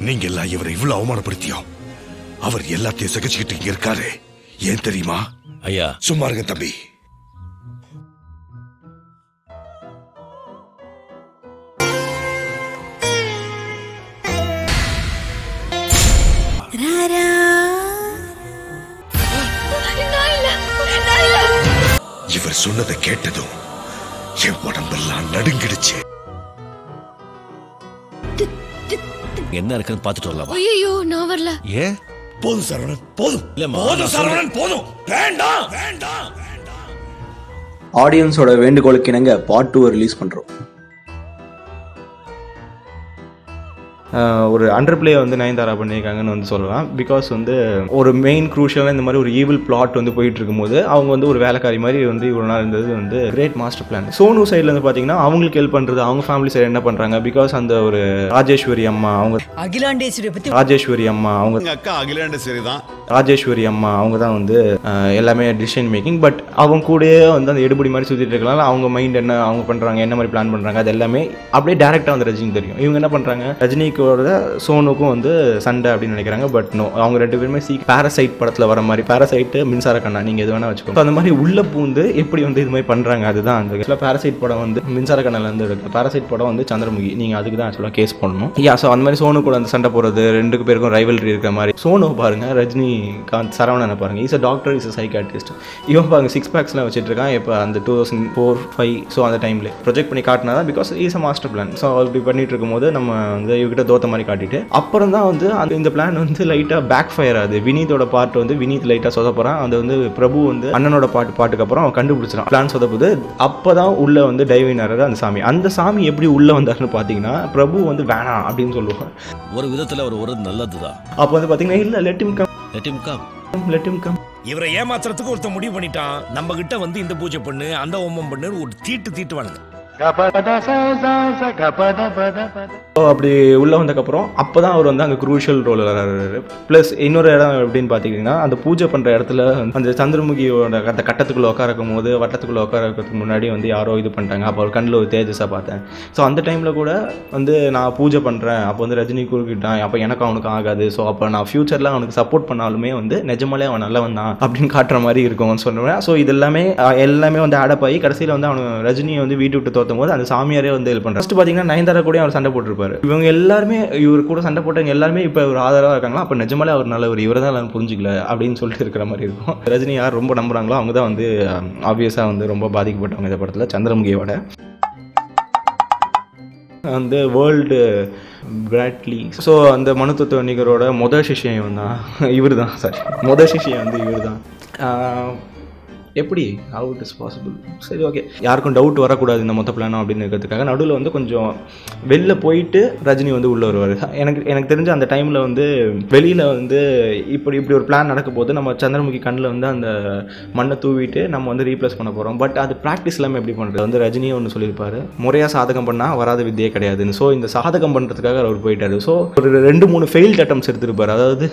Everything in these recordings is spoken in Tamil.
நீங்க எல்லாம் இவரை இவ்வளவு அவமானப்படுத்தியும் அவர் எல்லாத்தையும் சகிச்சுக்கிட்டு இங்க இருக்காரு. ஏன் தெரியுமா? ஐயா. சும்மா இருங்க தம்பி. இவர் சொன்னதை கேட்டதும் என் உடம்பெல்லாம் நடுங்கிடுச்சு. என்ன இருக்குன்னு பார்த்துட்டு வரலாமா? ஐயோ நான் வரல. ஏன்? போதும் சரவணன். போதும். இல்லம்மா, போதும் நான் சரவணன் போதும். வேண்டாம். வேண்டாம். ஆடியன்ஸோட வேண்டுகோளுக்கு இணங்க பார்ட் டூ ரிலீஸ் பண்ணுறோம் ஒரு அண்டர் பிளே வந்து நயன்தாரா பண்ணியிருக்காங்கன்னு வந்து சொல்லலாம். பிகாஸ் வந்து ஒரு மெயின் க்ரூஷியலாக இந்த மாதிரி ஒரு ஈவில் பிளாட் வந்து போயிட்டு இருக்கும்போது அவங்க வந்து ஒரு வேலைக்காரி மாதிரி வந்து இவ்வளோ நாள் இருந்தது வந்து கிரேட் மாஸ்டர் பிளான் சோனு சைடில் வந்து பார்த்தீங்கன்னா அவங்களுக்கு ஹெல்ப் பண்ணுறது அவங்க ஃபேமிலி சைடு என்ன பண்ணுறாங்க பிகாஸ் அந்த ஒரு ராஜேஸ்வரி அம்மா அவங்க அகிலாண்டேஸ்வரி பத்தி ராஜேஸ்வரி அம்மா அவங்க அக்கா அகிலாண்டேஸ்வரி தான். ராஜேஸ்வரி அம்மா அவங்க தான் வந்து எல்லாமே டிசிஷன் மேக்கிங் பட் அவங்க கூடயே வந்து அந்த எடுபடி மாதிரி சுற்றிட்டு இருக்கலாம் அவங்க மைண்ட் என்ன அவங்க பண்ணுறாங்க என்ன மாதிரி பிளான் பண்ணுறாங்க அது எல்லாமே அப்படியே டேரெக்டாக வந்து ரஜினிக்கு தெரியும். இவங்க என்ன பண்ணுறாங்க ரஜினிக்கோட சோனுக்கும் வந்து சண்டை அப்படின்னு நினைக்கிறாங்க பட் நோ அவங்க ரெண்டு பேருமே சீ பேரசைட் படத்தில் வர மாதிரி பேரசைட்டு மின்சார கண்ணா நீங்கள் எது வேணால் வச்சுக்கோங்க. அந்த மாதிரி உள்ள பூந்து எப்படி வந்து இது மாதிரி பண்ணுறாங்க அதுதான் அந்த ஆக்சுவலாக பேரசைட் படம் வந்து மின்சார கண்ணால இருக்குது பேரசைட் படம் வந்து சந்திரமுகி. நீங்கள் அதுக்கு தான் ஆக்சுவலாக கேஸ் பண்ணணும் யா ஸோ அந்த மாதிரி சோனு கூட அந்த சண்டை போடுறது ரெண்டு பேருக்கும் ரைவல்ரி இருக்கிற மாதிரி. சோனு பாருங்க ரஜினிகாந்த் சரவணனை பாருங்க. Is a doctor is a psychiatrist இவன் பாருங்க சிக்ஸ் பேக்ஸ்லாம் வச்சுட்டு இருக்கான். இப்போ அந்த two thousand four five so அந்த டைமில் ப்ரொஜெக்ட் பண்ணி காட்டினா தான் because is a master plan so அப்படி பண்ணிட்டு இருக்கும்போது நம்ம வந்து இவகிட்ட தோத்த மாதிரி காட்டிட்டு அப்புறம் தான் வந்து அந்த இந்த பிளான் வந்து லைட்டாக பேக் ஃபயர் ஆகுது. வினீதோட பாட்டு வந்து வினீத் லைட்டாக சொதப்புறான் அது வந்து பிரபு வந்து அண்ணனோட பாட்டு பாட்டுக்கு அப்புறம் அவன் கண்டுபிடிச்சிடான் பிளான் சொதப்புது. அப்போ தான் உள்ள வந்து டைவின் ஆறாரு அந்த சாமி. அந்த சாமி எப்படி உள்ள வந்தாருன்னு பார்த்தீங்கன்னா பிரபு வந்து வேணாம் அப்படின்னு சொல்லுவான். ஒரு விதத்துல அவர் ஒரு நல்லதுதான். அப்போ வந்து பார்த்தீங்கன்னா இல்லை let him come Let him come. Let him come இவரை ஏமாத்துறதுக்கு ஒருத்தன் முடிவு பண்ணிட்டான். நம்ம கிட்ட வந்து இந்த பூஜை பண்ணு அந்த ஹோமம் பண்ணு ஒரு தீட்டு தீட்டுவானுங்க ஸோ அப்படி உள்ளே வந்ததுக்கப்புறம் அப்போ தான் அவர் வந்து அங்கே குரூஷியல் ரோல் வர்றாரு. ப்ளஸ் இன்னொரு இடம் எப்படின்னு பார்த்தீங்கன்னா அந்த பூஜை பண்ணுற இடத்துல அந்த சந்திரமுகியோட அந்த கட்டத்துக்குள்ளே உட்காரக்கும் போது வட்டத்துக்குள்ளே உட்காரக்கிறதுக்கு முன்னாடி வந்து யாரோ இது பண்ணிட்டாங்க. அப்போ அவர் கண்ணில் ஒரு தேஜஸாக பார்த்தேன். ஸோ அந்த டைமில் கூட வந்து நான் பூஜை பண்ணுறேன் அப்போ வந்து ரஜினி குறுக்கிட்டான் அப்போ எனக்கு அவனுக்கு ஆகாது. ஸோ அப்போ நான் ஃப்யூச்சரில் அவனுக்கு சப்போர்ட் பண்ணாலுமே வந்து நிஜமாலே அவன் நல்லவன் தான் அப்படின்னு காட்டுற மாதிரி இருக்கும்னு சொல்லுவேன். ஸோ இது எல்லாமே எல்லாமே வந்து ஆடப் ஆகி கடைசியில் வந்து அவன் ரஜினியை வந்து வீட்டு விட்டு படுத்தும் போது அந்த சாமியாரே வந்து ஹெல்ப் பண்ணுறாரு ஃபஸ்ட் பார்த்தீங்கன்னா நயன்தாரா கூட அவர் சண்டை போட்டிருப்பாரு. இவங்க எல்லாருமே இவர் கூட சண்டை போட்டவங்க எல்லாருமே இப்போ ஒரு ஆதரவாக இருக்காங்களா? அப்போ நிஜமாலே அவர் நல்லவர் இவரை தான் எல்லாரும் புரிஞ்சுக்கல அப்படின்னு சொல்லிட்டு இருக்கிற மாதிரி இருக்கும். ரஜினி யார் ரொம்ப நம்புறாங்களோ அவங்க தான் வந்து ஆப்வியஸாக வந்து ரொம்ப பாதிக்கப்பட்டவங்க இந்த படத்தில் சந்திரமுகியோட. அந்த வேர்ல்டு பிராட்லி ஸோ அந்த மனு தத்துவ நிகரோட மொதல் சிஷியம் தான். இவர் தான் சாரி மொதல் சிஷ்யம் வந்து இவர் தான் எப்படி? ஹவு இட் இஸ் பாசிபிள் சரி ஓகே யாருக்கும் டவுட் வரக்கூடாது இந்த மொத்த பிளானோ அப்படின்னு இருக்கிறதுக்காக நடுவில் வந்து கொஞ்சம் வெளில போயிட்டு ரஜினி வந்து உள்ளே வருவார். எனக்கு எனக்கு தெரிஞ்ச அந்த டைமில் வந்து வெளியில் வந்து இப்படி இப்படி ஒரு பிளான் நடக்க போது நம்ம சந்திரமுகி கண்ணில் வந்து அந்த மண்ணை தூவிட்டு நம்ம வந்து ரீப்ளேஸ் பண்ண போகிறோம் பட் அது ப்ராக்டிஸ் இல்லாமல் எப்படி பண்ணுறது வந்து ரஜினியே ஒன்று சொல்லியிருப்பார். முறையாக சாதகம் பண்ணால் வராத வித்தியே கிடையாதுன்னு. ஸோ இந்த சாதகம் பண்ணுறதுக்காக அவர் போயிட்டார். ஸோ ஒரு ரெண்டு மூணு ஃபெயில்ட் அட்டம்ஸ் எடுத்திருப்பார். அதாவது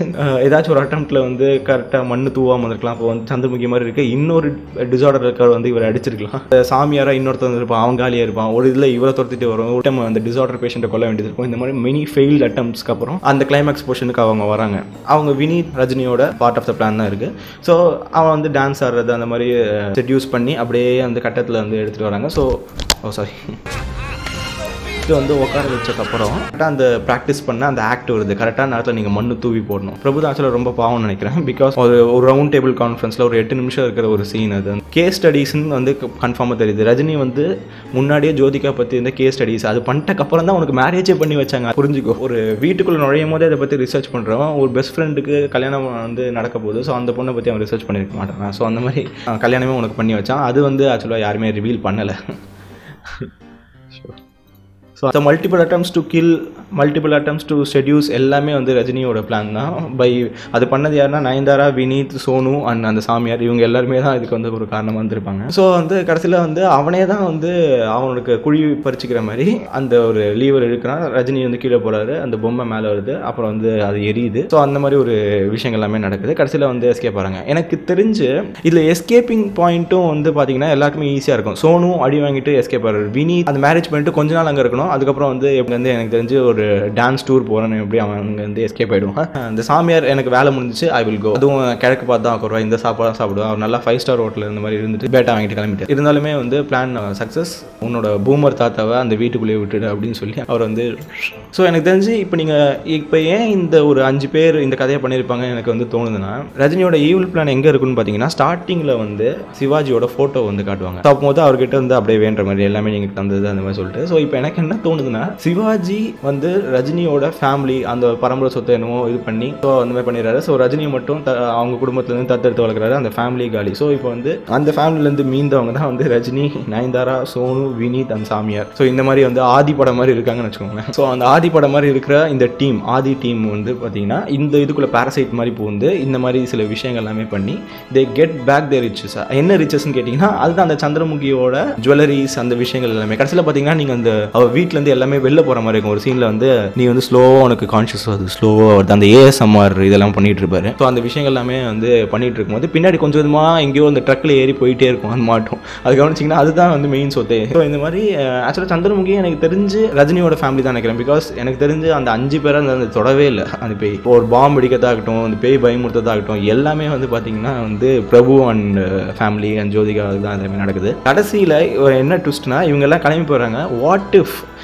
ஏதாச்சும் ஒரு அட்டம்ப்ட்ல வந்து கரெக்டாக மண்ணு தூவாமல் இருக்கலாம். அப்போ வந்து சந்திரமுகி மாதிரி இருக்குது இன்னொரு டிசார்டர் இருக்கிற வந்து இவர் அடிச்சிருக்கலாம். சாமியாராக இன்னொருத்தவங்க இன்னொருத்தர் இருப்பான் அவன் காலியாக இருப்பான். ஒரு இதில் இவரை துரத்திட்டு வரும். ஒரு டைம் அந்த டிசார்டர் பேஷண்ட்டை கொல்ல வேண்டியது இருக்கும். இந்த மாதிரி மெனி ஃபெயில்ட் அட்டம்ஸ்க்கு அப்புறம் அந்த கிளைமேக்ஸ் போர்ஷனுக்கு அவங்க வராங்க. அவங்க வினீத் ரஜினியோட பார்ட் ஆஃப் த பிளான் தான் இருக்குது ஸோ அவன் வந்து டான்ஸ் ஆடுறது அந்த மாதிரி செட்யூஸ் பண்ணி அப்படியே அந்த கட்டத்தில் வந்து எடுத்துகிட்டு வராங்க. ஸோ ஓ சாரி இது வந்து உட்கார வச்சக்கப்புறம் கரெக்டாக அந்த ப்ராக்டிஸ் பண்ண அந்த ஆக்ட் வருது. கரெக்டாக நேரத்தில் நீங்கள் மண்ணு தூவி போடணும். பிரபுதாசில் ஆக்சுவலாக ரொம்ப பாவம்னு நினைக்கிறேன். பிகாஸ் ஒரு ஒரு ரவுண்ட் டேபிள் கான்ஃபரன்ஸில் ஒரு எட்டு நிமிஷம் இருக்கிற ஒரு சீன் அது. கேஸ் ஸ்டடீஸ்னு வந்து கன்ஃபார்மாக தெரியுது. ரஜினி வந்து முன்னாடியே ஜோதிகா பற்றி இந்த கேஸ் ஸ்டடீஸ் அது பண்ணிட்டக்கப்புறம் தான் உனக்கு மேரேஜே பண்ணி வச்சாங்க. புரிஞ்சுக்கோ. ஒரு வீட்டுக்குள்ளே நுழையும் போதே அதை பற்றி ரிசர்ச் பண்ணுறோம் ஒரு பெஸ்ட் ஃப்ரெண்டுக்கு கல்யாணம் வந்து நடக்க போகுது. ஸோ அந்த பொண்ணை பற்றி அவன் ரிசர்ச் பண்ணியிருக்க மாட்டான். ஸோ அந்த மாதிரி கல்யாணமே உனக்கு பண்ணி வச்சான். அது வந்து ஆக்சுவலாக யாருமே ரிவீல் பண்ணலை. ஸோ அந்த multiple attempts to kill multiple attempts to seduce எல்லாமே வந்து ரஜினியோட பிளான் தான். பை அது பண்ணது யாருன்னா நயன்தாரா வினீத் சோனு அண்ட் அந்த சாமியார். இவங்க எல்லாருமே தான் இதுக்கு வந்து ஒரு காரணமாக வந்திருப்பாங்க ஸோ வந்து கடைசியில் வந்து அவனே தான் வந்து அவனுக்கு குழி பறிச்சுக்கிற மாதிரி அந்த ஒரு லீவர் இருக்கிறான் ரஜினி வந்து கீழே போகிறாரு அந்த பொம்மை மேலே வருது. அப்புறம் வந்து அது எரியுது. ஸோ அந்த மாதிரி ஒரு விஷயங்கள் எல்லாமே நடக்குது. கடைசியில் வந்து எஸ்கேப் ஆகிறாங்க எனக்கு தெரிஞ்சு இதில் எஸ்கேப்பிங் பாயிண்ட்டும் வந்து பார்த்தீங்கன்னா எல்லாருக்குமே ஈஸியாக இருக்கும். சோனும் அடி வாங்கிட்டு எஸ்கேப் ஆகிறாரு வினி அந்த மேரேஜ் பண்ணிட்டு கொஞ்ச நாள் அங்கே இருக்கணும். அதுக்கப்புறம் வந்து எப்படி வந்து எனக்கு தெரிஞ்சு ஒரு டான்ஸ் டூர் போகிறேன்னு எப்படி அவன் அங்கே வந்து எஸ்கேப் ஆகிடுவான் அந்த சாமியார் எனக்கு வேலை முடிஞ்சிச்சு ஐ வில் கோ அதுவும் கிழக்கு பார்த்து தான் இந்த சாப்பாடு தான் சாப்பிடுவா அவர் நல்லா ஃபைவ் ஸ்டார் ஹோட்டல் இந்த மாதிரி இருந்துட்டு பேட்டா வாங்கிட்டு கிளம்பிட்டு இருந்தாலுமே வந்து பிளான் சக்ஸஸ் உன்னோட பூமர் தாத்தாவை அந்த வீட்டுக்குள்ளேயே விட்டுடு அப்படின்னு சொல்லி அவர் வந்து ஸோ எனக்கு தெரிஞ்சு இப்போ நீங்கள் இப்போ ஏன் இந்த ஒரு அஞ்சு பேர் இந்த கதையை பண்ணியிருப்பாங்க எனக்கு வந்து தோணுதுன்னா ரஜினியோட ஈவில் பிளான் எங்கே இருக்குன்னு பார்த்தீங்கன்னா ஸ்டார்டிங்கில் வந்து சிவாஜியோட ஃபோட்டோ வந்து காட்டுவாங்க. ஸோ அப்போ அவர்கிட்ட வந்து அப்படியே வேண்ட மாதிரி எல்லாமே நீங்கள் தந்தது அந்த மாதிரி சொல்லிட்டு. ஸோ இப்போ எனக்கு என்ன தோணுதுன்னா சிவாஜி வந்து ரஜினியோட ஃபேமிலி அந்த பரம்பரை சொத்தை என்னமோ இது பண்ணி ஸோ அந்த மாதிரி பண்ணிடுறாரு. ஸோ ரஜினியை மட்டும் த- அவங்க குடும்பத்துலேருந்து தத்தெடுத்து வளர்க்குறாரு அந்த ஃபேமிலி காலி. ஸோ இப்போ வந்து அந்த ஃபேமிலிலேருந்து மீந்தவங்க தான் வந்து ரஜினி நயன்தாரா சோனு வினீத் அந்த சாமியார். ஸோ இந்த மாதிரி வந்து ஆதி படம் மாதிரி இருக்காங்கன்னு வச்சுக்கோங்களேன். ஸோ அந்த ஆதி படம் மாதிரி இருக்கிற இந்த டீம் ஆதி டீம் வந்து பார்த்தீங்கன்னா இந்த இதுக்குள்ளே பேரசைட் மாதிரி பூந்து இந்த மாதிரி சில விஷயங்கள் எல்லாமே பண்ணி they get back they riches என்ன ரிச்சஸ்ன்னு கேட்டிங்கன்னா அதுதான் அந்த சந்திரமுகியோட ஜுவல்லரிஸ் அந்த விஷயங்கள் எல்லாமே. கடைசியில் பார்த்தீங்கன்னா நீங்கள் அந்த அவள் வீட்டிலேருந்து எல்லாமே வெளில போகிற மாதிரி இருக்கும். ஒரு சீனில் வந்து நீ வந்து ஸ்லோவாக உனக்கு கான்ஷியஸ் வருது ஸ்லோவாக வருது. அந்த ஏஎஸ்எம்ஆர் இதெல்லாம் பண்ணிகிட்டு இருப்பாரு. ஸோ அந்த விஷயங்கள் எல்லாமே வந்து பண்ணிகிட்டு இருக்கும்போது பின்னாடி கொஞ்சம் கொஞ்சமாக எங்கேயோ அந்த ட்ரக்கில் ஏறி போயிட்டே இருக்கும். அது மாட்டோம். அது கவனிச்சிங்கன்னா அதுதான் வந்து மெயின் சொத்தே. ஸோ இந்த மாதிரி eh, ஆக்சுவலாக சந்திரமுகி எனக்கு தெரிஞ்சு ரஜினியோட ஃபேமிலி தான் நினைக்கிறேன். பிகாஸ் எனக்கு தெரிஞ்சு அந்த அஞ்சு பேரை அந்த தொடவே இல்லை. அந்த பேய். இப்போ ஒரு பாம்பு அடிக்கிறதாகட்டும் அந்த பேய் பயமுறுத்ததாகட்டும் எல்லாமே வந்து பார்த்தீங்கன்னா வந்து Prabhu and family and Jyothika தான் எல்லாமே நடக்குது. கடைசியில் என்ன ட்விஸ்ட்னா இவங்கெல்லாம் கிளம்பி போகிறாங்க வாட் இஃப்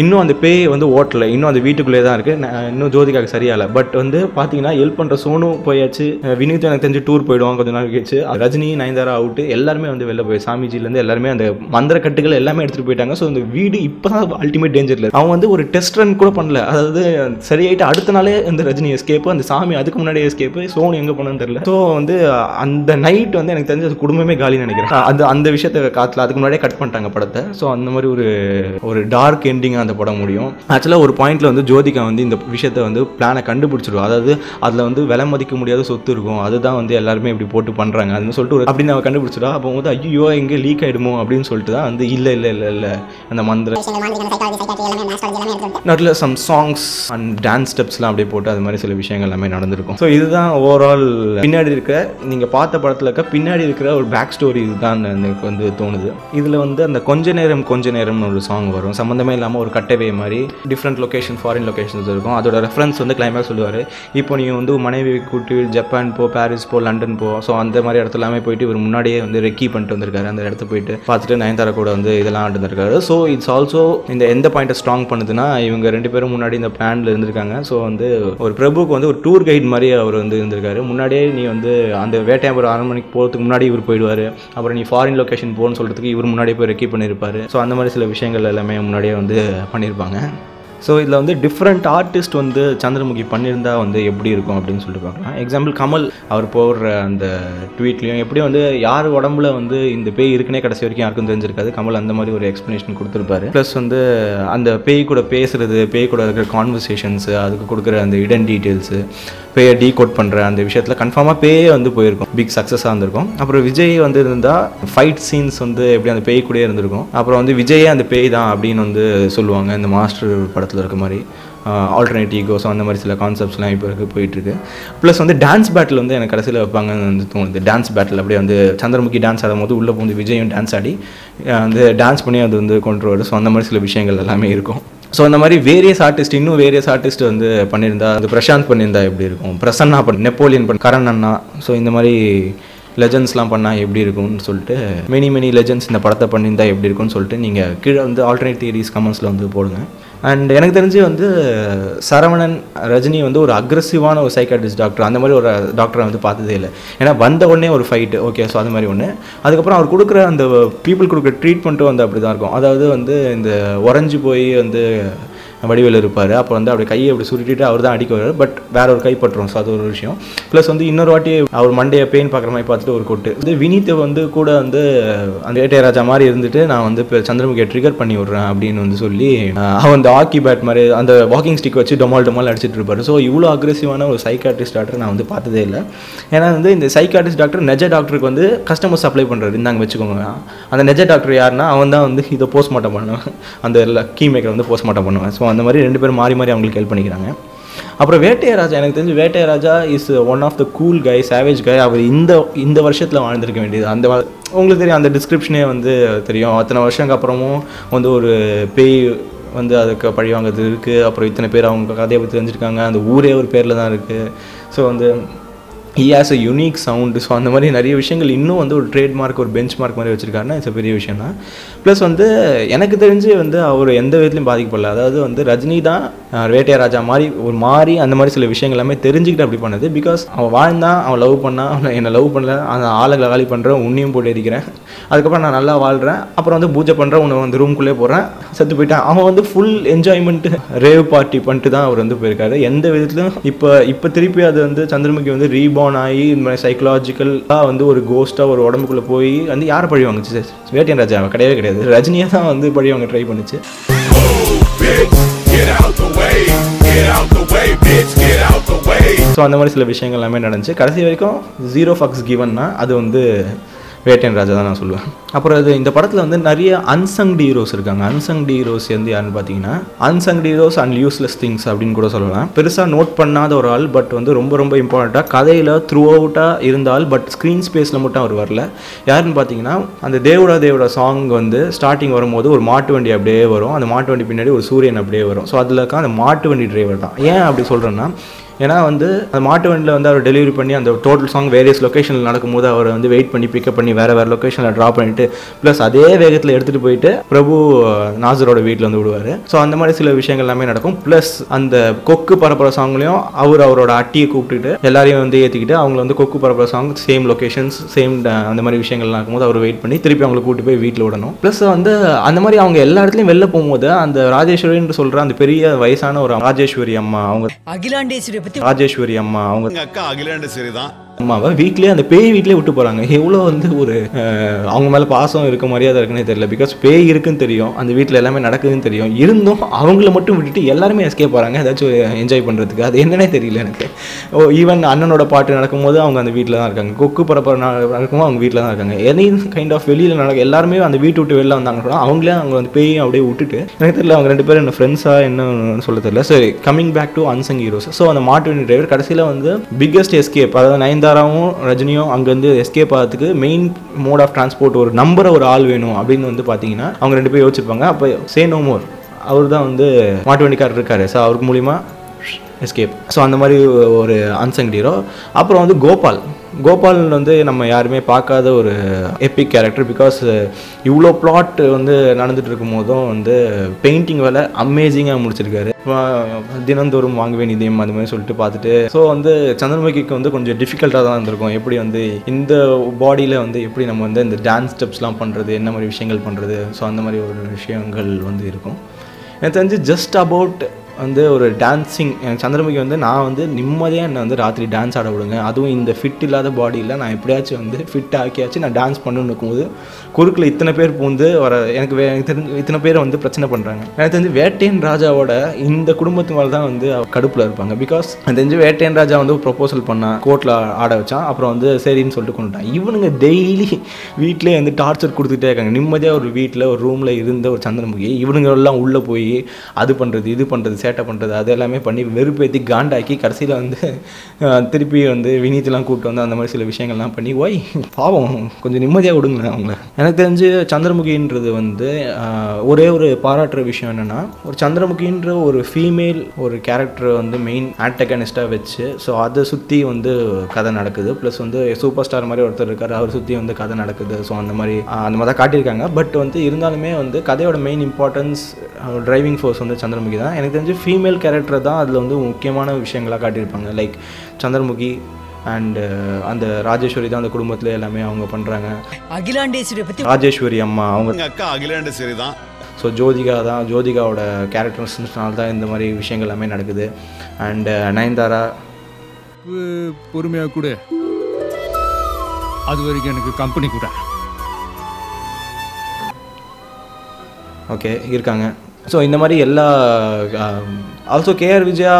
இன்னும் அந்த பேய் வந்து ஓட்டலை. இன்னும் அந்த வீட்டுக்குள்ளே தான் இருக்குது இன்னும் ஜோதிகாக்கு சரியாகலை. பட் வந்து பார்த்தீங்கன்னா ஹெல்ப் பண்ணுற சோனு போயாச்சு. அஹ் வினீத் எனக்கு தெரிஞ்சு டூர் போயிடுவான் கொஞ்ச நாள் கழிச்சு. ரஜினி நயன்தாரா அவுட்டு எல்லாருமே வந்து வெளில போய் சாமிஜிலேருந்து எல்லாருமே அந்த மந்திர கட்டுகள் எல்லாமே எடுத்துகிட்டு போயிட்டாங்க. ஸோ அந்த வீடு இப்போ தான் அல்டிமேட் டேஞ்சரில் அவன் வந்து ஒரு டெஸ்ட் ரன் கூட பண்ணல. அதாவது சரியாயிட்டு அடுத்த நாளே அந்த ரஜினி எஸ்கேப்பு அந்த சாமி அதுக்கு முன்னாடி எஸ்கேப்பு சோனு எங்கே போனோன்னு தெரியல. ஸோ வந்து அந்த நைட் வந்து எனக்கு தெரிஞ்ச குடும்பமே காலின்னு நினைக்கிறேன். அது அந்த விஷயத்தை காத்துல அதுக்கு முன்னாடியே கட் பண்ணிட்டாங்க படத்தை. ஸோ அந்த மாதிரி ஒரு ஒரு டார்க் எண்டிங்காக அந்த படம் முடியும். ஆக்சுவலாக ஒரு பாயிண்ட்ல வந்து ஜோதிகா வந்து இந்த விஷயத்தை வந்து பிளானை கண்டுபிடிச்சிருவா. அதாவது அதில் வந்து விலை மதிக்க முடியாத சொத்து இருக்கும். அதுதான் வந்து எல்லாருமே இப்படி போட்டு பண்ணுறாங்க அதுன்னு சொல்லிட்டு ஒரு அப்படின்னு அவ கண்டுபிடிச்சிடா அப்போ வந்து ஐயோ எங்கே லீக் ஆகிடுமோ அப்படின்னு சொல்லிட்டு தான் வந்து இல்லை இல்லை இல்லை இல்லை. அந்த மந்திர நடுவில் சம் சாங்ஸ் அண்ட் டான்ஸ் ஸ்டெப்ஸ்லாம் அப்படியே போட்டு அது மாதிரி சில விஷயங்கள் எல்லாமே நடந்திருக்கும். ஸோ இதுதான் ஓவரால் பின்னாடி இருக்க நீங்கள் பார்த்த படத்தில் இருக்க பின்னாடி இருக்கிற ஒரு பேக் ஸ்டோரி இதுதான் எனக்கு வந்து தோணுது. இதில் வந்து அந்த கொஞ்ச நேரம் கொஞ்ச நேரம்னு ஒரு சாங் வரும். சம்மந்தமே இல்லாமல் ஒரு கட்டவே மாதிரி டிஃப்ரெண்ட் லொக்கேஷன் ஃபாரின் லொக்கேஷன்ஸ் இருக்கும். அதோட ரெஃபரன்ஸ் வந்து கிளைமேக்ஸ் சொல்லுவார். இப்போ நீங்கள் வந்து மனைவி கூட்டி ஜப்பான் போ பாரிஸ் போ லண்டன் போ ஸோ அந்த மாதிரி இடத்துல எல்லாமே போயிட்டு இவர் முன்னாடியே வந்து ரெக்கி பண்ணிட்டு வந்திருக்காரு. அந்த இடத்த போயிட்டு பார்த்துட்டு நயன்தாரா கூட வந்து இதெல்லாம் ஆண்டு வந்திருக்காரு ஸோ இட்ஸ் ஆல்சோ இந்த எந்த பாயிண்ட்டை ஸ்ட்ராங் பண்ணுதுன்னா இவங்க ரெண்டு பேரும் முன்னாடி இந்த பிளான்ல இருந்திருக்காங்க. ஸோ வந்து ஒரு பிரபுக்கு வந்து ஒரு டூர் கைட் மாதிரி அவர் வந்து இருந்திருக்காரு. முன்னாடியே நீ வந்து அந்த வேட்டையாபுரம் அரண்மனைக்கு போகிறதுக்கு முன்னாடி இவர் போயிடுவார். அப்புறம் நீ ஃபாரின் லொகேஷன் போகணும்னு சொல்கிறதுக்கு இவர் முன்னாடியே போய் ரெக்கி பண்ணியிருப்பாரு. ஸோ அந்த மாதிரி சில விஷயங்கள் எல்லாமே முன்னாடியே வந்து பண்ணியிருப்பாங்க ஸோ இதில் வந்து டிஃப்ரெண்ட் ஆர்டிஸ்ட் வந்து சந்திரமுகி பண்ணியிருந்தா வந்து எப்படி இருக்கும் அப்படின்னு சொல்லிட்டு பார்க்கலாம். எக்ஸாம்பிள் கமல் அவர் போடுற அந்த ட்வீட்லேயும் எப்படியும் வந்து யார் உடம்புல வந்து இந்த பேய் இருக்குன்னே கடைசி வரைக்கும் யாருக்கும் தெரிஞ்சிருக்காது. கமல் அந்த மாதிரி ஒரு எக்ஸ்ப்ளனேஷன் கொடுத்துருப்பாரு. ப்ளஸ் வந்து அந்த பேய் கூட பேசுறது பேய் கூட இருக்கிற கான்வர்சேஷன்ஸு அதுக்கு கொடுக்குற அந்த இடன் டீட்டெயில்ஸு பேயை டீகோட் பண்ணுற அந்த விஷயத்தில் கன்ஃபார்மாக பேயே வந்து போயிருக்கும். பிக் சக்ஸஸாக இருந்திருக்கும். அப்புறம் விஜய் வந்து இருந்தால் ஃபைட் சீன்ஸ் வந்து எப்படி அந்த பேய் கூடயே இருந்திருக்கும். அப்புறம் வந்து விஜயே அந்த பேய் தான் அப்படின்னு வந்து சொல்லுவாங்க. இந்த மாஸ்டர் படத்தில் இருக்க மாதிரி ஆல்டர்னேட் ஈகோஸ் அந்த மாதிரி சில கான்செப்ட்ஸ்லாம் இப்போ இருக்குது போயிட்டுருக்கு. ப்ளஸ் வந்து டான்ஸ் பேட்டில் வந்து எனக்கு கடைசியில் வைப்பாங்கன்னு வந்து தோணுது. டான்ஸ் பேட்டில் அப்படியே வந்து சந்திரமுகி டான்ஸ் ஆடும் போது உள்ளே போந்து விஜயும் டான்ஸ் ஆடி வந்து டான்ஸ் பண்ணி அது வந்து கொண்டு வரும் ஸோ அந்த மாதிரி சில விஷயங்கள் எல்லாமே இருக்கும். ஸோ அந்த மாதிரி வேரியஸ் ஆர்டிஸ்ட் இன்னும் வேரியஸ் ஆர்டிஸ்ட் வந்து பண்ணியிருந்தா அது பிரசாந்த் பண்ணியிருந்தா எப்படி இருக்கும்? பிரசன்னா பண்ண நெப்போலியன் பண்ண கரண் அண்ணா. ஸோ இந்த மாதிரி லெஜன்ஸ்லாம் பண்ணால் எப்படி இருக்கும்னு சொல்லிட்டு மெனி மெனி லெஜன்ஸ் இந்த படத்தை பண்ணியிருந்தா எப்படி இருக்கும்னு சொல்லிட்டு நீங்கள் கீழே வந்து ஆல்டர்னேட் தியரிஸ் கமெண்ட்ஸில் வந்து போடுங்க. அண்ட் எனக்கு தெரிஞ்சு வந்து சரவணன் ரஜினி வந்து ஒரு அக்ரஸிவான ஒரு சைக்காட்ரிஸ்ட் டாக்டர் அந்த மாதிரி ஒரு டாக்டரை வந்து பார்த்ததே இல்லை. ஏன்னா வந்த உடனே ஒரு ஃபைட்டு ஓகே ஸோ அது மாதிரி ஒன்று அதுக்கப்புறம் அவர் கொடுக்குற அந்த பீப்புள் கொடுக்குற ட்ரீட்மெண்ட்டும் வந்து அப்படி தான் இருக்கும். அதாவது வந்து இந்த உறைஞ்சி போய் வந்து வடிவேல் இருப்பார். அப்போ வந்து அப்படி கையை அப்படி சுருட்டிட்டு அவர் தான் அடிக்க வருவார். பட் வேற ஒரு கை பட்டுரும் ஸோ அது ஒரு விஷயம். ப்ளஸ் வந்து இன்னொரு வாட்டி அவர் மண்டையை பெயின் பார்க்குற மாதிரி பார்த்துட்டு ஒரு கொட்டு. இது வினீத்தை வந்து கூட வந்து அந்த ஏட்டையராஜா மாதிரி இருந்துட்டு நான் வந்து இப்போ சந்திரமுகியை ட்ரிகர் பண்ணி விட்றேன் அப்படின்னு வந்து சொல்லி அவன் அந்த ஹாக்கி பேட் மாதிரி அந்த வாக்கிங் ஸ்டிக் வச்சு டொமால் டொமால் அடிச்சிட்டு இருப்பார். ஸோ இவ்வளோ அக்ரெசிவான ஒரு சைக்காட்ரிஸ்ட் டாக்டர் நான் வந்து பார்த்ததே இல்லை. ஏன்னா வந்து இந்த சைக்காட்ரிஸ்ட் டாக்டர் நெஜ டாக்டருக்கு வந்து கஸ்டமர் சப்ளை பண்ணுறாரு இந்தாங்க வச்சுக்கோங்க. அந்த நெஜ டாக்டர் யாருன்னா அவன் தான் வந்து இதை போஸ்ட்மார்ட்டம் பண்ணுவேன் அந்த கீ மேக்கரை வந்து போஸ்ட்மார்ட்டம் பண்ணுவேன். ஸோ அந்த மாதிரி ரெண்டு பேரும் மாறி மாறி அவங்களுக்கு ஹெல்ப் பண்ணிக்கிறாங்க. அப்புறம் வேட்டையராஜா எனக்கு தெரிஞ்சு Vettaiyaraja is one of the cool guy savage guy அவர் இந்த இந்த வருஷத்தில் வாழ்ந்திருக்க வேண்டியது. அந்த உங்களுக்கு தெரியும் அந்த டிஸ்கிரிப்ஷனே வந்து தெரியும். அத்தனை வருஷங்க அப்புறமும் வந்து ஒரு பேய் வந்து அதுக்கு பழி வாங்குறது இருக்குது அப்புறம் இத்தனை பேர் அவங்க கதையை பற்றி தெரிஞ்சிருக்காங்க. அந்த ஊரே ஒரு பேரில் தான் இருக்குது ஸோ வந்து he has a unique sound so அந்த மாதிரி நிறைய விஷயங்கள் இன்னும் வந்து ஒரு ட்ரேட்மார்க் ஒரு பெஞ்ச் மார்க் மாதிரி வச்சுருக்காருன்னா இட்ஸ் பெரிய விஷயம் தான். ப்ளஸ் வந்து எனக்கு தெரிஞ்சு வந்து அவர் எந்த விதத்துலையும் பாதிக்கப்படல. அதாவது வந்து ரஜினி தான் வேட்டையா ராஜா மாதிரி ஒரு மாதிரி அந்த மாதிரி சில விஷயங்கள் எல்லாமே தெரிஞ்சுக்கிட்டு அப்படி பண்ணது. பிகாஸ் அவன் வாழ்ந்தான் அவன் லவ் பண்ணான் அவனை என்னை லவ் பண்ணல. அந்த ஆளுகளை காலி பண்ணுறேன் உன்னையும் போட்டு எரிக்கிறேன். அதுக்கப்புறம் நான் நல்லா வாழ்கிறேன் அப்புறம் வந்து பூஜை பண்ணுறேன் உன்னை வந்து ரூம்குள்ளே போகிறேன் செத்து போயிட்டான். அவன் வந்து ஃபுல் என்ஜாய்மெண்ட்டு ரேவ் பார்ட்டி பண்ணிட்டு தான் அவர் வந்து போயிருக்காரு. எந்த விதத்துலையும் இப்போ இப்போ திருப்பி அது வந்து சந்திரமுகி வந்து ரீபார்ன் ஆகி இந்த மாதிரி சைக்கலாஜிக்கலாக வந்து ஒரு கோஸ்ட்டாக ஒரு உடம்புக்குள்ளே போய் வந்து யாரை பழி வாங்குச்சு? வேட்டியன் ராஜா கிடையவே கிடையாது. ரஜினியை தான் வந்து பழி வாங்க ட்ரை பண்ணுச்சு. ஸோ அந்த மாதிரி சில விஷயங்கள் எல்லாமே நடந்துச்சு. கடைசி வரைக்கும் ஜீரோ ஃபக்ஸ் கிவன்னா அது வந்து வேட்டையன் ராஜா தான் நான் சொல்லுவேன். அப்புறம் அது இந்த படத்தில் வந்து நிறைய அன்சங் ஹீரோஸ் இருக்காங்க. அன்சங் ஹீரோஸ் வந்து யாருன்னு பார்த்தீங்கன்னா unsung heroes and useless things அப்படின்னு கூட சொல்லலாம். பெருசாக நோட் பண்ணாத ஒரு ஆள் பட் வந்து ரொம்ப ரொம்ப இம்பார்ட்டண்ட்டாக கதையில் த்ரூ அவுட்டாக இருந்தால் பட் ஸ்க்ரீன் ஸ்பேஸில் மட்டும் அவர் வரல. யாருன்னு பார்த்தீங்கன்னா அந்த தேவடா தேவடா சாங் வந்து ஸ்டார்டிங் வரும்போது ஒரு மாட்டு வண்டி அப்படியே வரும். அந்த மாட்டு வண்டி பின்னாடி ஒரு சூரியன் அப்படியே வரும். ஸோ அதில் அந்த மாட்டு வண்டி டிரைவர் தான். ஏன் அப்படி சொல்கிறேன்னா ஏன்னா வந்து அந்த மாட்டு வண்டியில் வந்து அவர் டெலிவரி பண்ணி அந்த டோட்டல் சாங் வேரியஸ் லொக்கேஷனில் நடக்கும்போது அவர் வந்து வெயிட் பண்ணி பிக்கப் பண்ணி வேறு வேறு லொக்கேஷனில் ட்ராப் பண்ணிட்டு ப்ளஸ் அதே வேகத்தில் எடுத்துகிட்டு போயிட்டு பிரபு நாசரோட வீட்டில் வந்து விடுவார். ஸோ அந்த மாதிரி சில விஷயங்கள் எல்லாமே நடக்கும். ப்ளஸ் அந்த கொக்கு பரப்புற சாங்லேயும் அவர் அவரோட அட்டியை கூப்பிட்டுட்டு எல்லாரையும் வந்து ஏற்றிக்கிட்டு அவங்கள வந்து கொக்கு பரப்புற சாங் சேம் லொக்கேஷன்ஸ் சேம் அந்த மாதிரி விஷயங்கள்லாம் இருக்கும்போது அவர் வெயிட் பண்ணி திருப்பி அவங்களை கூட்டி போய் வீட்டில் விடணும். ப்ளஸ் வந்து அந்த மாதிரி அவங்க எல்லா இடத்துலையும் வெளில போகும்போது அந்த ராஜேஸ்வரின்னு சொல்கிற அந்த பெரிய வயசான ஒரு ராஜேஸ்வரி அம்மா அவங்க அகிலாண்டேஸ்வரி பத்தி ராஜேஸ்வரி அம்மா அவங்க அக்கா அகிலாண்டேஸ்வரி தான் அம்மாவை வீட்லேயே அந்த பேய் வீட்லேயே விட்டு போகிறாங்க எவ்வளோ வந்து ஒரு அவங்க மேலே பாசம் இருக்க மரியாதை இருக்குன்னே தெரியல. பிகாஸ் பேய் இருக்குன்னு தெரியும். அந்த வீட்டில் எல்லாமே நடக்குதுன்னு தெரியும். இருந்தும் அவங்கள மட்டும் விட்டுட்டு எல்லாருமே எஸ்கேப் போகிறாங்க ஏதாச்சும் என்ஜாய் பண்ணுறதுக்கு அது என்னன்னே தெரியல எனக்கு. ஓ ஈவன் அண்ணனோட பாட்டு நடக்கும்போது அவங்க அந்த வீட்டில் தான் இருக்காங்க. கொக்கு பரப்புற நடக்கும்போது அவங்க வீட்டில் தான் இருக்காங்க. எனி கைண்ட் ஆஃப் வெளியில் நடக்க எல்லாருமே அந்த வீட்டு விட்டு வெளில வந்தாங்க கூட அவங்களே அவங்க வந்து பேயும் அப்படியே விட்டுட்டு எனக்கு தெரியல அவங்க ரெண்டு பேரும் என்ன ஃப்ரெண்ட்ஸாக என்ன சொல்ல தெரியல. சரி coming back to unsung heroes so அந்த மாட்டு டிரைவர் கடைசியில் வந்து பிக்கஸ்ட் எஸ்கேப் அதாவது நயன்தாராவும் ரஜினியும் அங்கேருந்து எஸ்கேப் ஆகிறதுக்கு மெயின் மோட் ஆஃப் டிரான்ஸ்போர்ட் ஒரு நம்பரை ஒரு ஆள் வேணும் அப்படின்னு வந்து பார்த்தீங்கன்னா அவங்க ரெண்டு பேரும் யோசிச்சிருப்பாங்க அப்போ சே நோ மோர் அவர் தான் வந்து மாட்டு வண்டிக்காரர் இருக்கார். ஸோ அவருக்கு மூலிமா எஸ்கேப் ஸோ அந்த மாதிரி ஒரு அன்சங் ஹீரோ அப்புறம் வந்து கோபால். கோபாலன் வந்து நம்ம யாருமே பார்க்காத ஒரு எப்பிக் கேரக்டர் பிகாஸ் இவ்வளோ பிளாட் வந்து நடந்துட்டு இருக்கும் போதும் வந்து பெயிண்டிங் வேலை அமேசிங்காக முடிச்சிருக்காரு. தினந்தோறும் வாங்குவேன் இதயம் அந்த மாதிரி சொல்லிட்டு பார்த்துட்டு. ஸோ வந்து சந்திரமுகிக்கு வந்து கொஞ்சம் டிஃபிகல்ட்டாக தான் இருந்திருக்கும். எப்படி வந்து இந்த பாடியில் வந்து எப்படி நம்ம வந்து இந்த டான்ஸ் ஸ்டெப்ஸ்லாம் பண்ணுறது என்ன மாதிரி விஷயங்கள் பண்ணுறது ஸோ அந்த மாதிரி ஒரு விஷயங்கள் வந்து இருக்கும். எனக்கு தெரிஞ்சு ஜஸ்ட் அபவுட் வந்து ஒரு டான்ஸிங் எனக்கு சந்திரமுகி வந்து நான் வந்து நிம்மதியாக என்னை வந்து ராத்திரி டான்ஸ் ஆட விடுங்க. அதுவும் இந்த ஃபிட் இல்லாத பாடியில் நான் எப்படியாச்சும் வந்து ஃபிட் ஆக்கியாச்சும் நான் டான்ஸ் பண்ணணும்னு இருக்கும்போது குறுக்கில் இத்தனை பேர் பூந்து வர எனக்கு வே- எனக்கு தெரிஞ்சு இத்தனை பேர் வந்து பிரச்சனை பண்ணுறாங்க எனக்கு தெரிஞ்சு வேட்டையன் ராஜாவோட இந்த குடும்பத்து மேலே தான் வந்து கடுப்பில் இருப்பாங்க. பிகாஸ் எனக்கு தெரிஞ்சு வேட்டையன் ராஜா வந்து ப்ரொப்போசல் பண்ணான் கோர்ட்டில் ஆட வச்சான். அப்புறம் வந்து சரின்னு சொல்லிட்டு கொண்டுட்டான். இவனுங்க டெய்லி வீட்டிலே வந்து டார்ச்சர் கொடுத்துட்டே இருக்காங்க. நிம்மதியாக ஒரு வீட்டில் ஒரு ரூமில் இருந்த ஒரு சந்திரமுகி இவனுங்க எல்லாம் உள்ளே போய் அது பண்ணுறது இது பண்ணுறது சேட்டை பண்ணுறது அது எல்லாமே பண்ணி வெறுப்பேற்றி காண்டாக்கி கடைசியில் வந்து திருப்பி வந்து வினீத்லாம் கூப்பிட்டு வந்து அந்த மாதிரி சில விஷயங்கள்லாம் பண்ணி ஒய் பாவம் கொஞ்சம் நிம்மதியாக விடுங்களேன் அவங்கள. எனக்கு தெரிஞ்சு சந்திரமுகின்றது வந்து ஒரே ஒரு பாராட்டுற விஷயம் என்னென்னா ஒரு சந்திரமுகின்ற ஒரு ஃபீமேல் ஒரு கேரக்டரை வந்து மெயின் ஆட்டகனிஸ்டாக வச்சு ஸோ அதை சுற்றி வந்து கதை நடக்குது. ப்ளஸ் வந்து சூப்பர் ஸ்டார் மாதிரி ஒருத்தர் இருக்கார் அவர் சுற்றி வந்து கதை நடக்குது. ஸோ அந்த மாதிரி அந்த மாதிரி தான் காட்டியிருக்காங்க. பட் வந்து இருந்தாலுமே வந்து கதையோட மெயின் இம்பார்ட்டன்ஸ் ட்ரைவிங் ஃபோர்ஸ் வந்து சந்திரமுகி தான். எனக்கு தெரிஞ்சு ஃபீமேல் கேரக்டர் தான் அதில் வந்து முக்கியமான விஷயங்களாக காட்டியிருப்பாங்க. லைக் சந்திரமுகி அண்டு அந்த ராஜேஸ்வரி தான் அந்த குடும்பத்தில் எல்லாமே அவங்க பண்ணுறாங்க அகிலாண்டேஸ்வரியை பத்தி ராஜேஸ்வரி அம்மா அவங்க அக்கா அகிலாண்டேஸ்வரி தான். ஸோ ஜோதிகா தான் ஜோதிகாவோட கேரக்டர்ஸ்னால தான் இந்த மாதிரி விஷயங்கள் எல்லாமே நடக்குது. அண்டு நயன்தாரா. பொறுமையாக கொடு. அது வரைக்கும் எனக்கு கம்பெனி கூட. ஓகே இருக்காங்க. ஸோ இந்த மாதிரி எல்லா ஆல்சோ கேஆர் விஜயா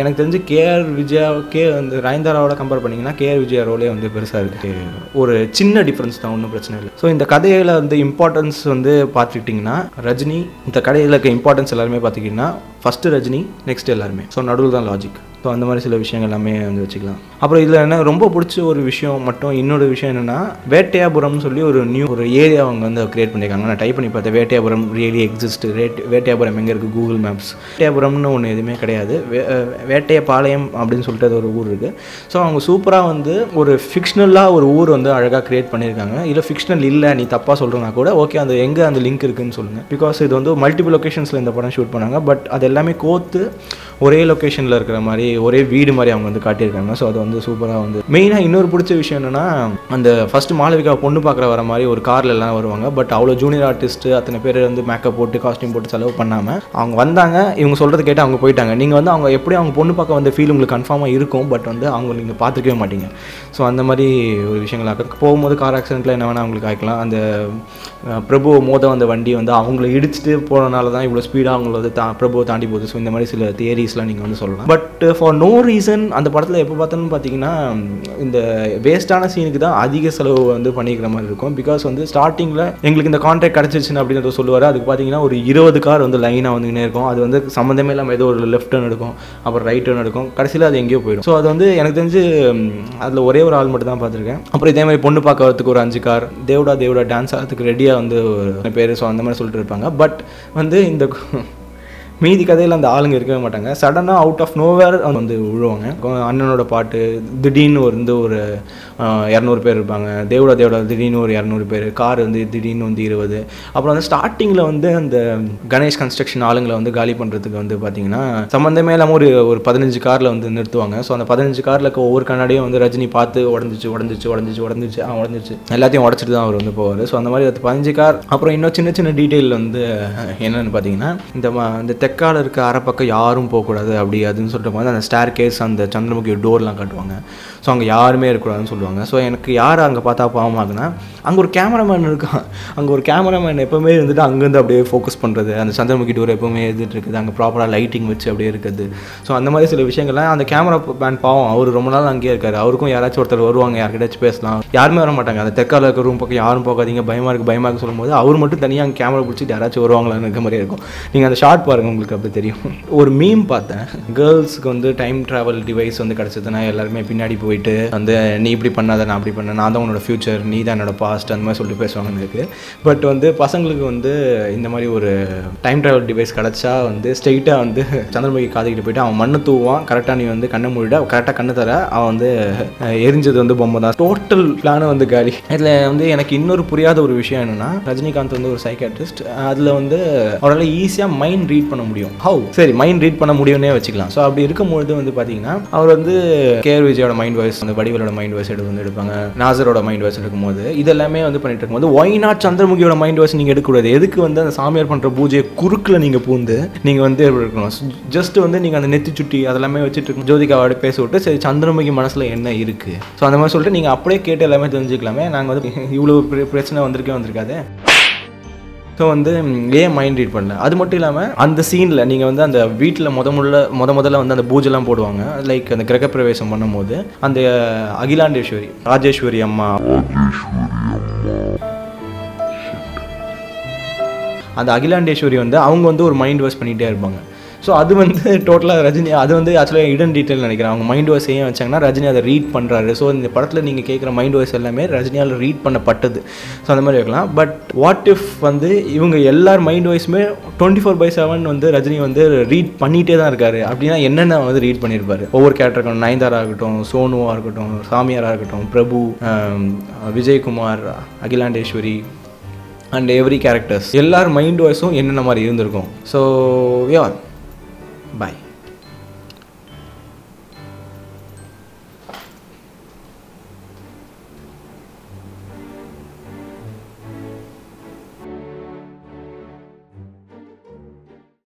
எனக்கு தெரிஞ்சு கேஆர் விஜயா கே அந்த ராயந்தாராவோட கம்பேர் பண்ணிங்கன்னா கேஆர் விஜயா ரோலே வந்து பெருசாக இருக்குது ஒரு சின்ன டிஃப்ரென்ஸ் தான் ஒன்றும் பிரச்சனை இல்லை. ஸோ இந்த கதையில் வந்து இம்பார்ட்டன்ஸ் வந்து பார்த்துக்கிட்டிங்கன்னா ரஜினி இந்த கதையில் இருக்க இம்பார்ட்டன்ஸ் எல்லாருமே பார்த்துக்கிட்டிங்கன்னா ஃபஸ்ட்டு ரஜினி நெக்ஸ்ட் எல்லாருமே. ஸோ நடுவில் தான் லாஜிக் ஸோ அந்த மாதிரி சில விஷயங்கள் எல்லாமே வந்து வச்சுக்கலாம். அப்புறம் இதில் என்ன ரொம்ப பிடிச்ச ஒரு விஷயம் மட்டும் இன்னொரு விஷயம் என்னென்னா வேட்டையாபுரம்னு சொல்லி ஒரு நியூ ஒரு ஏரியா அவங்க வந்து க்ரியேட் பண்ணியிருக்காங்க நான் டைப் பண்ணி பார்த்தேன். Vettaiyapuram really exist rate Vettaiyapuram எங்கே இருக்குது கூகுள் மேப்ஸ் வேட்டையாபுரம்னு ஒன்று எதுவுமே கிடையாது. வே- அஹ் வேட்டையபாளையம் அப்படின்னு சொல்லிட்டு அது ஒரு ஊர் இருக்குது ஸோ அவங்க சூப்பராக வந்து ஒரு ஃபிக்ஷனலாக ஒரு ஊர் வந்து அழகாக க்ரியேட் பண்ணியிருக்காங்க இல்லை ஃபிக்ஷனல் இல்லை நீ தப்பாக சொல்கிறனா கூட ஓகே அந்த எங்கே அந்த லிங்க் இருக்குன்னு சொல்லுங்கள் பிகாஸ் இது வந்து மல்டிபிள் லொக்கேஷன்ஸில் இந்த படம் ஷூட் பண்ணாங்க. பட் அது எல்லாமே கோத்து ஒரே லொக்கேஷனில் இருக்கிற மாதிரி ஒரே வீடு மாதிரி அவங்க வந்து காட்டியிருக்காங்க. ஸோ அது வந்து சூப்பராக வந்து மெயினாக இன்னொரு பிடிச்ச விஷயம் என்னென்னா அந்த ஃபஸ்ட்டு மாளவிகா பொண்ணு பார்க்குற வர மாதிரி ஒரு காரில் எல்லாம் வருவாங்க. பட் அவ்வளோ ஜூனியர் ஆர்டிஸ்ட்டு அத்தனை பேர் வந்து மேக்கப் போட்டு காஸ்டியூம் போட்டு செலவு பண்ணாமல் அவங்க வந்தாங்க. இவங்க சொல்கிறது கேட்டு அவங்க போயிட்டாங்க. நீங்கள் வந்து அவங்க எப்படி அவங்க பொண்ணு பார்க்க வந்த ஃபீல் உங்களுக்கு கன்ஃபார்மாக இருக்கும் பட் வந்து அவங்க நீங்கள் பார்த்துக்கவே மாட்டீங்க. ஸோ அந்த மாதிரி ஒரு விஷயங்களாக போகும்போது கார் ஆக்சிடென்ட்டில் என்ன வேணால் அவங்களுக்கு ஆகிக்கலாம் அந்த பிரபு மோத வந்த வண்டி வந்து அவங்கள இடிச்சிட்டு போனனால தான் இவ்வளோ ஸ்பீடாக அவங்கள வந்து தா பிரபுவை தாண்டி போகுது. ஸோ இந்த மாதிரி சில தியரிஸ்லாம் நீங்கள் வந்து சொல்லலாம். பட் ஃபார் நோ ரீசன் அந்த படத்தில் எப்போ பார்த்தாலும் பார்த்தீங்கன்னா இந்த வேஸ்ட்டான சீனுக்கு தான் அதிக செலவு வந்து பண்ணிக்கிற மாதிரி இருக்கும். பிகாஸ் வந்து ஸ்டார்டிங்கில் எங்களுக்கு இந்த கான்ட்ராக்ட் கிடச்சிருச்சுன்னு அப்படின்றத சொல்லுவார். அதுக்கு பார்த்தீங்கன்னா ஒரு இருபது கார் வந்து லைனாக வந்துக்கினே இருக்கும். அது வந்து சம்மந்தமே இல்லாமல் ஏதோ ஒரு லெஃப்ட் டர்ன் எடுக்கும் அப்புறம் ரைட் டர்ன் எடுக்கும். கடைசியில் அது எங்கேயோ போயிடும். ஸோ அது வந்து எனக்கு தெரிஞ்சு அதில் ஒரே ஒரு ஆள் மட்டும் தான் பார்த்துருக்கேன். அப்புறம் இதே மாதிரி பொண்ணு பார்க்க வரதுக்கு ஒரு அஞ்சு கார் தேவடா தேவடா டான்ஸ் ஆகிறதுக்கு ரெடியாக வந்து ஒரு பேர். ஸோ அந்த மாதிரி சொல்லிட்டு இருப்பாங்க. பட் வந்து இந்த மீதி கதையில் அந்த ஆளுங்க இருக்கவே மாட்டாங்க. சடனாக அவுட் ஆஃப் நோவேர் வந்து விழுவாங்க. அண்ணனோட பாட்டு திடீர்னு ஒரு வந்து ஒரு இரநூறு பேர் இருப்பாங்க. தேவடா தேவடா திடீர்னு ஒரு இரநூறு பேர். கார் வந்து திடீர்னு வந்து இருபது. அப்புறம் வந்து ஸ்டார்டிங்கில் வந்து அந்த கணேஷ் கன்ஸ்ட்ரக்ஷன் ஆளுங்களை வந்து காலி பண்ணுறதுக்கு வந்து பார்த்தீங்கன்னா சம்மந்தமே இல்லாமல் ஒரு ஒரு பதினஞ்சு காரில் வந்து நிறுத்துவாங்க. ஸோ அந்த பதினஞ்சு காரில் ஒவ்வொரு கண்ணாடியும் வந்து ரஜினி பார்த்து உடஞ்சிச்சு உடஞ்சிச்சு உடஞ்சிச்சு உடஞ்சிச்சு ஆ உடஞ்சிச்சு. எல்லாத்தையும் உடச்சிட்டு தான் அவர் வந்து போவார். ஸோ அந்த மாதிரி அது பதினஞ்சு கார் அப்புறம் இன்னும் சின்ன சின்ன டீட்டெயில் வந்து என்னென்னு பார்த்தீங்கன்னா இந்த ம- இந்த தெற்கால இருக்க அரைப்பக்கம் யாரும் போகக்கூடாது அப்படி அதுன்னு சொல்லிட்டு போது அந்த ஸ்டார் கேஸ் அந்த சந்திரமுகி டோர்லாம் காட்டுவாங்க. ஸோ அங்கே யாருமே இருக்கக்கூடாதுன்னு சொல்லுவாங்க. ஸோ எனக்கு யார் அங்கே பார்த்தா பாவமாகுனா அங்கே ஒரு கேமராமேன் இருக்கான். அங்கே ஒரு கேமராமேன் எப்போவுமே இருந்துட்டு அங்கேருந்து அப்படியே ஃபோக்கஸ் பண்ணுறது அந்த சந்திரமுகி டூர் எப்போவுமே இருந்துட்டு இருக்குது. அங்கே ப்ராப்பராக லைட்டிங் வச்சு அப்படியே இருக்குது ஸோ அந்த மாதிரி சில விஷயங்கள்லாம் அந்த கேமரா மேன் பாவம் அவர் ரொம்ப நாள் அங்கேயே இருக்காரு. அவருக்கும் யாராச்சும் ஒருத்தர் வருவாங்க யார்கிட்டயாச்சும் பேசலாம். யாருமே வர மாட்டாங்க. அந்த தெற்கால இருக்க ரூம் பக்கம் யாரும் போகாதீங்க. பயமாக இருக்குது பயமாக இருக்கு சொல்லும்போது அவர் மட்டும் தனியாக அங்கே கேமரா பிடிச்சிட்டு யாராச்சும் வருவாங்களான்னு இருக்க மாதிரி இருக்கும். நீங்கள் அந்த ஷார்ட் பாருங்க உங்களுக்கு அப்படி தெரியும். ஒரு மீம் பார்த்தேன். கேர்ள்ஸுக்கு வந்து டைம் ட்ராவல் டிவைஸ் வந்து கிடச்சதுன்னா எல்லாருமே பின்னாடி போயிட்டு வந்து நீ இப்படி பண்ணாத நான் அப்படி பண்ண நான் தான் உன்னோட ஃபியூச்சர் நீ தான் என்னோட பாஸ்ட் அந்த மாதிரி சொல்லிட்டு பேசுவாங்கன்னு இருக்குது பட் வந்து பசங்களுக்கு வந்து இந்த மாதிரி ஒரு டைம் ட்ராவல் டிவைஸ் கிடச்சா வந்து ஸ்ட்ரெயிட்டாக வந்து சந்திரமுகி காதுகிட்டு போயிட்டு அவன் மண்ணு தூவான் கரெக்டாக நீ வந்து கண்ணை மூடிட. கரெக்டாக கண்ணு தர. அவன் வந்து எரிஞ்சது வந்து பொம்மை தான். டோட்டல் பிளானு வந்து காலி. இதில் வந்து எனக்கு இன்னொரு புரியாத ஒரு விஷயம் என்னென்னா ரஜினிகாந்த் வந்து ஒரு சைக்காட்ரிஸ்ட் அதில் வந்து அவரால் ஈஸியாக மைண்ட் ரீட் பண்ண முடியும். ஹவு சரி மைண்ட் ரீட் பண்ண முடியும்னே வச்சுக்கலாம். ஸோ அப்படி இருக்கும்பொழுது வந்து பார்த்தீங்கன்னா அவர் வந்து கேஆர் விஜயோட மைண்ட் வாய்ஸ் வந்து வடிவலோட மைண்ட் வாய்ஸ் எடுத்து வந்து எடுப்பாங்க. நாசரோட மைண்ட் வாய்ஸ் எடுக்கும்போது இதெல்லாம் எல்லாமே வந்து பண்ணிட்டு இருக்கும்போது ஒய் நாட் சந்திரமுகியோட மைண்ட் வாஷ் நீங்கள் எடுக்கக்கூடாது. எதுக்கு வந்து அந்த சாமியார் பண்ணுற பூஜையை குறுக்கில் நீங்கள் பூந்து நீங்கள் வந்து இருக்கணும்? ஜஸ்ட் வந்து நீங்கள் அந்த நெத்தி சுட்டி அதெல்லாமே வச்சுட்டு இருக்கும் ஜோதிகாவோட பேச விட்டு சரி சந்திரமுகி மனசில் என்ன இருக்குது ஸோ அந்த மாதிரி சொல்லிட்டு நீங்கள் அப்படியே கேட்டு எல்லாமே தெரிஞ்சுக்கலாமே. நாங்கள் வந்து இவ்வளோ பிரச்சனை வந்திருக்கே வந்திருக்காது. ஸோ வந்து ஏன் மைண்ட் ரீட் பண்ணல? அது மட்டும் இல்லாமல் அந்த சீனில் நீங்கள் வந்து அந்த வீட்டில் முத முள்ள முத முதல்ல வந்து அந்த பூஜைலாம் போடுவாங்க. லைக் அந்த கிரகப்பிரவேசம் பண்ணும்போது அந்த அகிலாண்டேஸ்வரி ராஜேஸ்வரி அம்மா. அந்த அகிலாண்டேஸ்வரி வந்து அவங்க வந்து ஒரு மைண்ட் வாஷ் பண்ணிகிட்டே இருப்பாங்க. ஸோ அது வந்து டோட்டலாக ரஜினி அது வந்து ஆக்சுவலாக இடன் டீட்டெயில் நினைக்கிறேன். அவங்க மைண்ட் வாய்ஸ் ஏன் வச்சாங்கன்னா ரஜினி அதை ரீட் பண்ணுறாரு ஸோ இந்த படத்தில் நீங்கள் கேட்குற மைண்ட் வாய்ஸ் எல்லாமே ரஜினியால் ரீட் பண்ணப்பட்டது. ஸோ அந்த மாதிரி இருக்கலாம். பட் வாட் இஃப் வந்து இவங்க எல்லார் மைண்ட் வாய்ஸுமே டுவெண்ட்டி ஃபோர் பை செவன் வந்து ரஜினி வந்து ரீட் பண்ணிகிட்டே தான் இருக்காரு. அப்படின்னா என்னென்ன வந்து ரீட் பண்ணியிருப்பாரு ஒவ்வொரு கேரக்டருக்கும் நயன்தாரா இருக்கட்டும் சோனுவாக இருக்கட்டும் சாமியாராக இருக்கட்டும் Prabhu Vijayakumar Akilandeswari and every characters எல்லார் மைண்ட் வாய்ஸும் என்னென்ன மாதிரி இருந்திருக்கும்? ஸோ யா பாய்